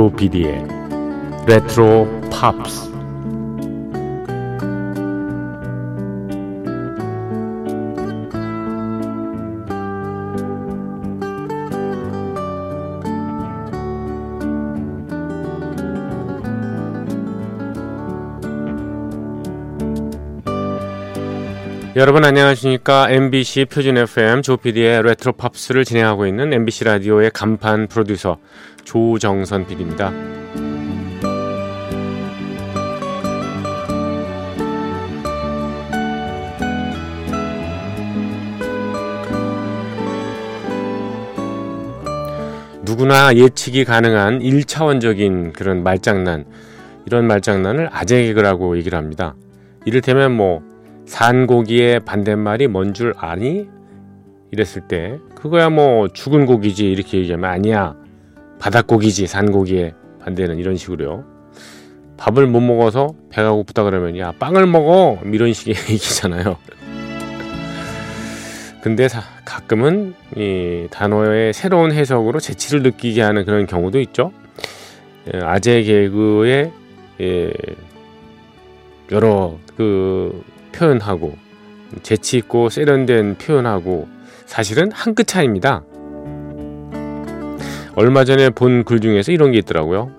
조PD의 레트로 팝스. 여러분 안녕하십니까? MBC 표준 FM 조PD의 레트로 팝스를 진행하고 있는 MBC 라디오의 간판 프로듀서 조정선 PD입니다. 누구나 예측이 가능한 1차원적인 그런 말장난 이런 말장난을 아재 개그라고 얘기를 합니다. 이를테면 뭐 산고기의 반대말이 뭔 줄 아니? 이랬을 때 그거야 뭐 죽은 고기지 이렇게 얘기하면 아니야 바닷고기지 산고기의 반대는 이런 식으로요. 밥을 못 먹어서 배가 고프다 그러면 야 빵을 먹어! 이런 식의 얘기잖아요. 근데 사, 가끔은 이 단어의 새로운 해석으로 재치를 느끼게 하는 그런 경우도 있죠. 예, 아재 개그의 예, 여러 그 표현하고 재치 있고 세련된 표현하고 사실은 한 끗 차이입니다. 얼마 전에 본 글 중에서 이런 게 있더라고요.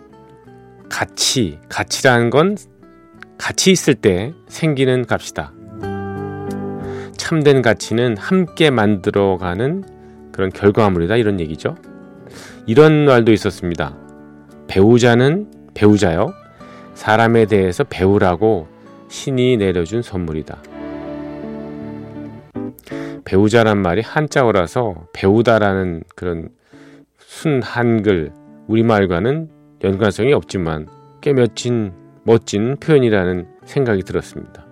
가치, 가치라는 건 가치 있을 때 생기는 값이다. 참된 가치는 함께 만들어가는 그런 결과물이다 이런 얘기죠. 이런 말도 있었습니다. 배우자는 배우자요. 사람에 대해서 배우라고 신이 내려준 선물이다. 배우자란 말이 한자어라서 배우다라는 그런 순 한글 우리말과는 연관성이 없지만 꽤 멋진 멋진 표현이라는 생각이 들었습니다.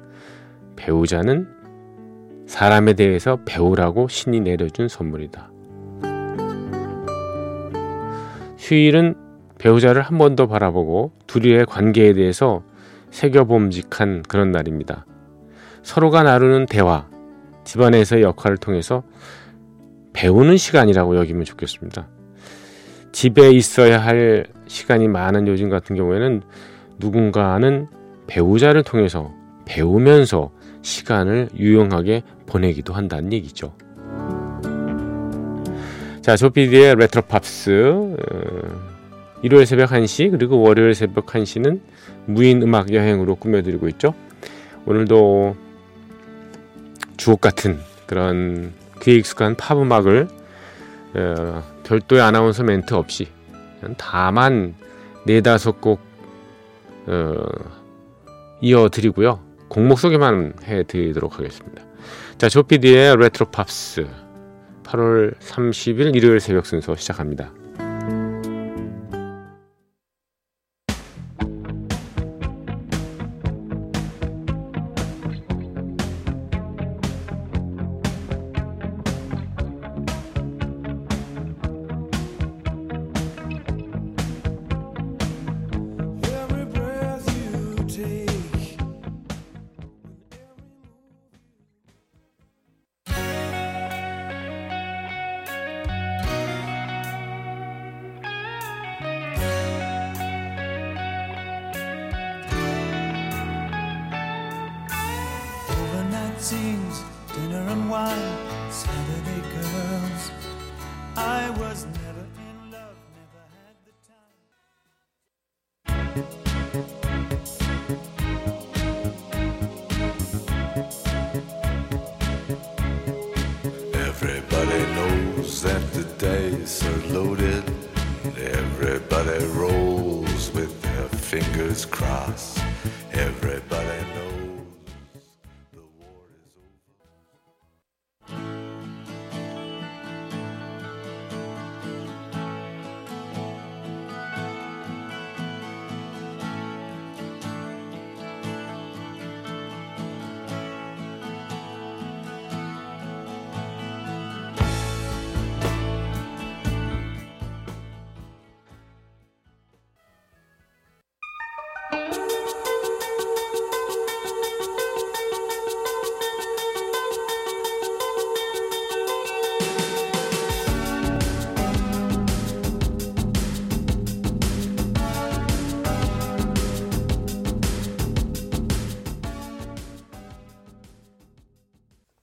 배우자는 사람에 대해서 배우라고 신이 내려준 선물이다. 휴일은 배우자를 한 번 더 바라보고 둘이의 관계에 대해서 새겨봄직한 그런 날입니다. 서로가 나누는 대화, 집안에서의 역할을 통해서 배우는 시간이라고 여기면 좋겠습니다. 집에 있어야 할 시간이 많은 요즘 같은 경우에는 누군가는 배우자를 통해서 배우면서 시간을 유용하게 보내기도 한다는 얘기죠. 자, 조피디의 레트로 팝스. 어, 일요일 새벽 1시 그리고 월요일 새벽 1시는 무인 음악 여행으로 꾸며드리고 있죠. 오늘도 주옥 같은 그런 귀에 익숙한 팝 음악을 어, 별도의 아나운서 멘트 없이 다만 네다섯 곡 어, 이어드리고요. 곡목 소개만 해드리도록 하겠습니다. 자, 조피디의 레트로 팝스 8월 30일 일요일 새벽 순서 시작합니다. Was never in love, never had the time. Everybody knows that the dice are loaded. Everybody rolls with their fingers crossed. Everybody knows.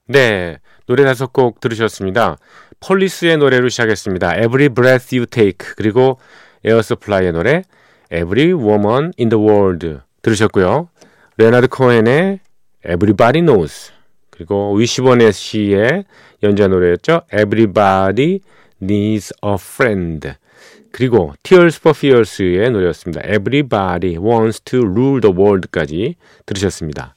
네, 노래 다섯 곡 들으셨습니다. 폴리스의 노래로 시작했습니다. Every Breath You Take 그리고 에어서플라이의 노래 Every Woman in the World 들으셨고요. 레나드 코엔의 Everybody Knows 그리고 위시본 애시의 연주한 노래였죠. Everybody Needs a Friend 그리고 Tears for Fears의 노래였습니다. Everybody Wants to Rule the World까지 들으셨습니다.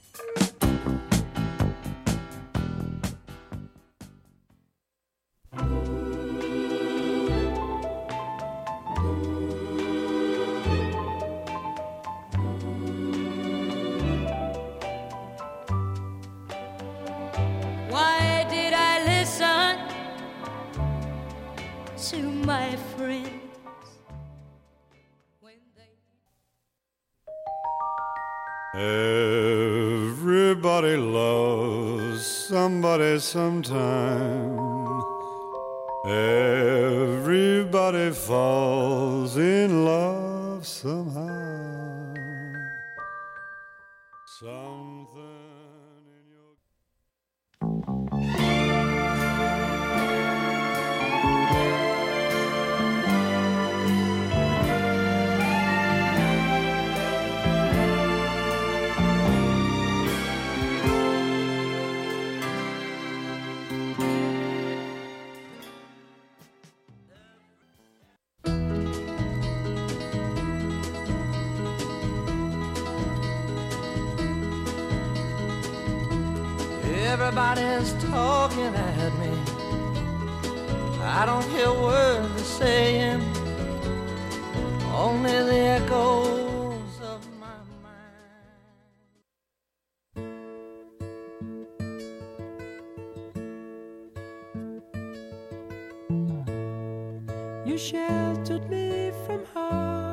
To my friends Everybody loves somebody sometime. Everybody falls in love somehow. Everybody's talking at me. I don't hear words they're saying, only the echoes of my mind. You sheltered me from harm,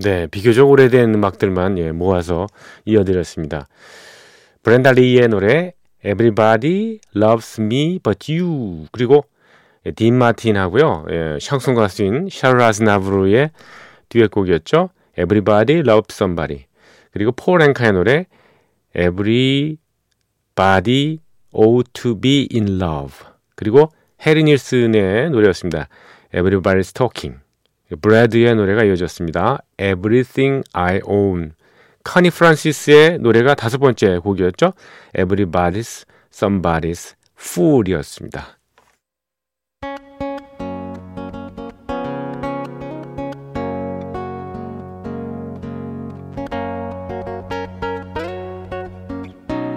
네, 비교적 오래된 음악들만 예, 모아서 이어드렸습니다. 브렌다 리의 노래 Everybody Loves Me But You 그리고 예, 딘 마틴하고요. 예, 샹송 가수인 샤르 아즈나브르의 듀엣곡이었죠. Everybody Loves Somebody 그리고 폴 앵카의 노래 Everybody Ought to Be in Love 그리고 해리 닐슨의 노래였습니다. Everybody's Talking 브래드의 노래가 이어졌습니다. Everything I Own. 커니 프란시스의 노래가 다섯 번째 곡이었죠. Everybody's Somebody's Fool이었습니다.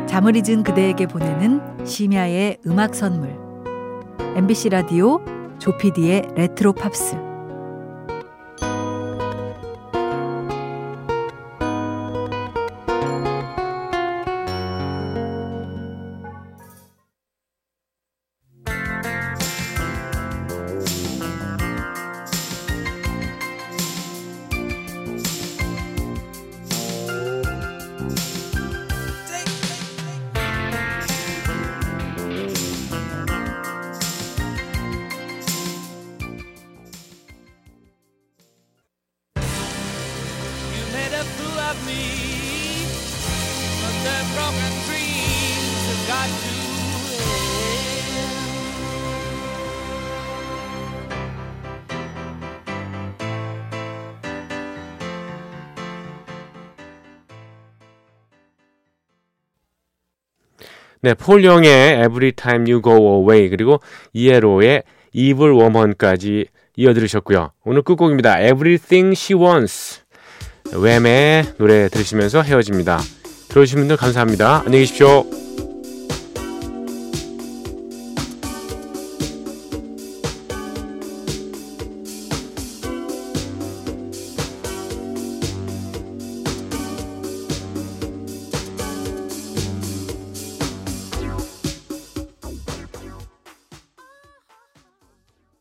잠을 잊은 그대에게 보내는 심야의 음악 선물. MBC 라디오 조피디의 레트로 팝스. Of me, but the broken dreams have got to. 네, 폴 영의 Every Time You Go Away 그리고 이에로의 Evil Woman까지 이어들으셨고요. 오늘 끝곡입니다. Everything She Wants. 웸의 노래 들으시면서 헤어집니다. 들어주신 분들 감사합니다. 안녕히 계십시오.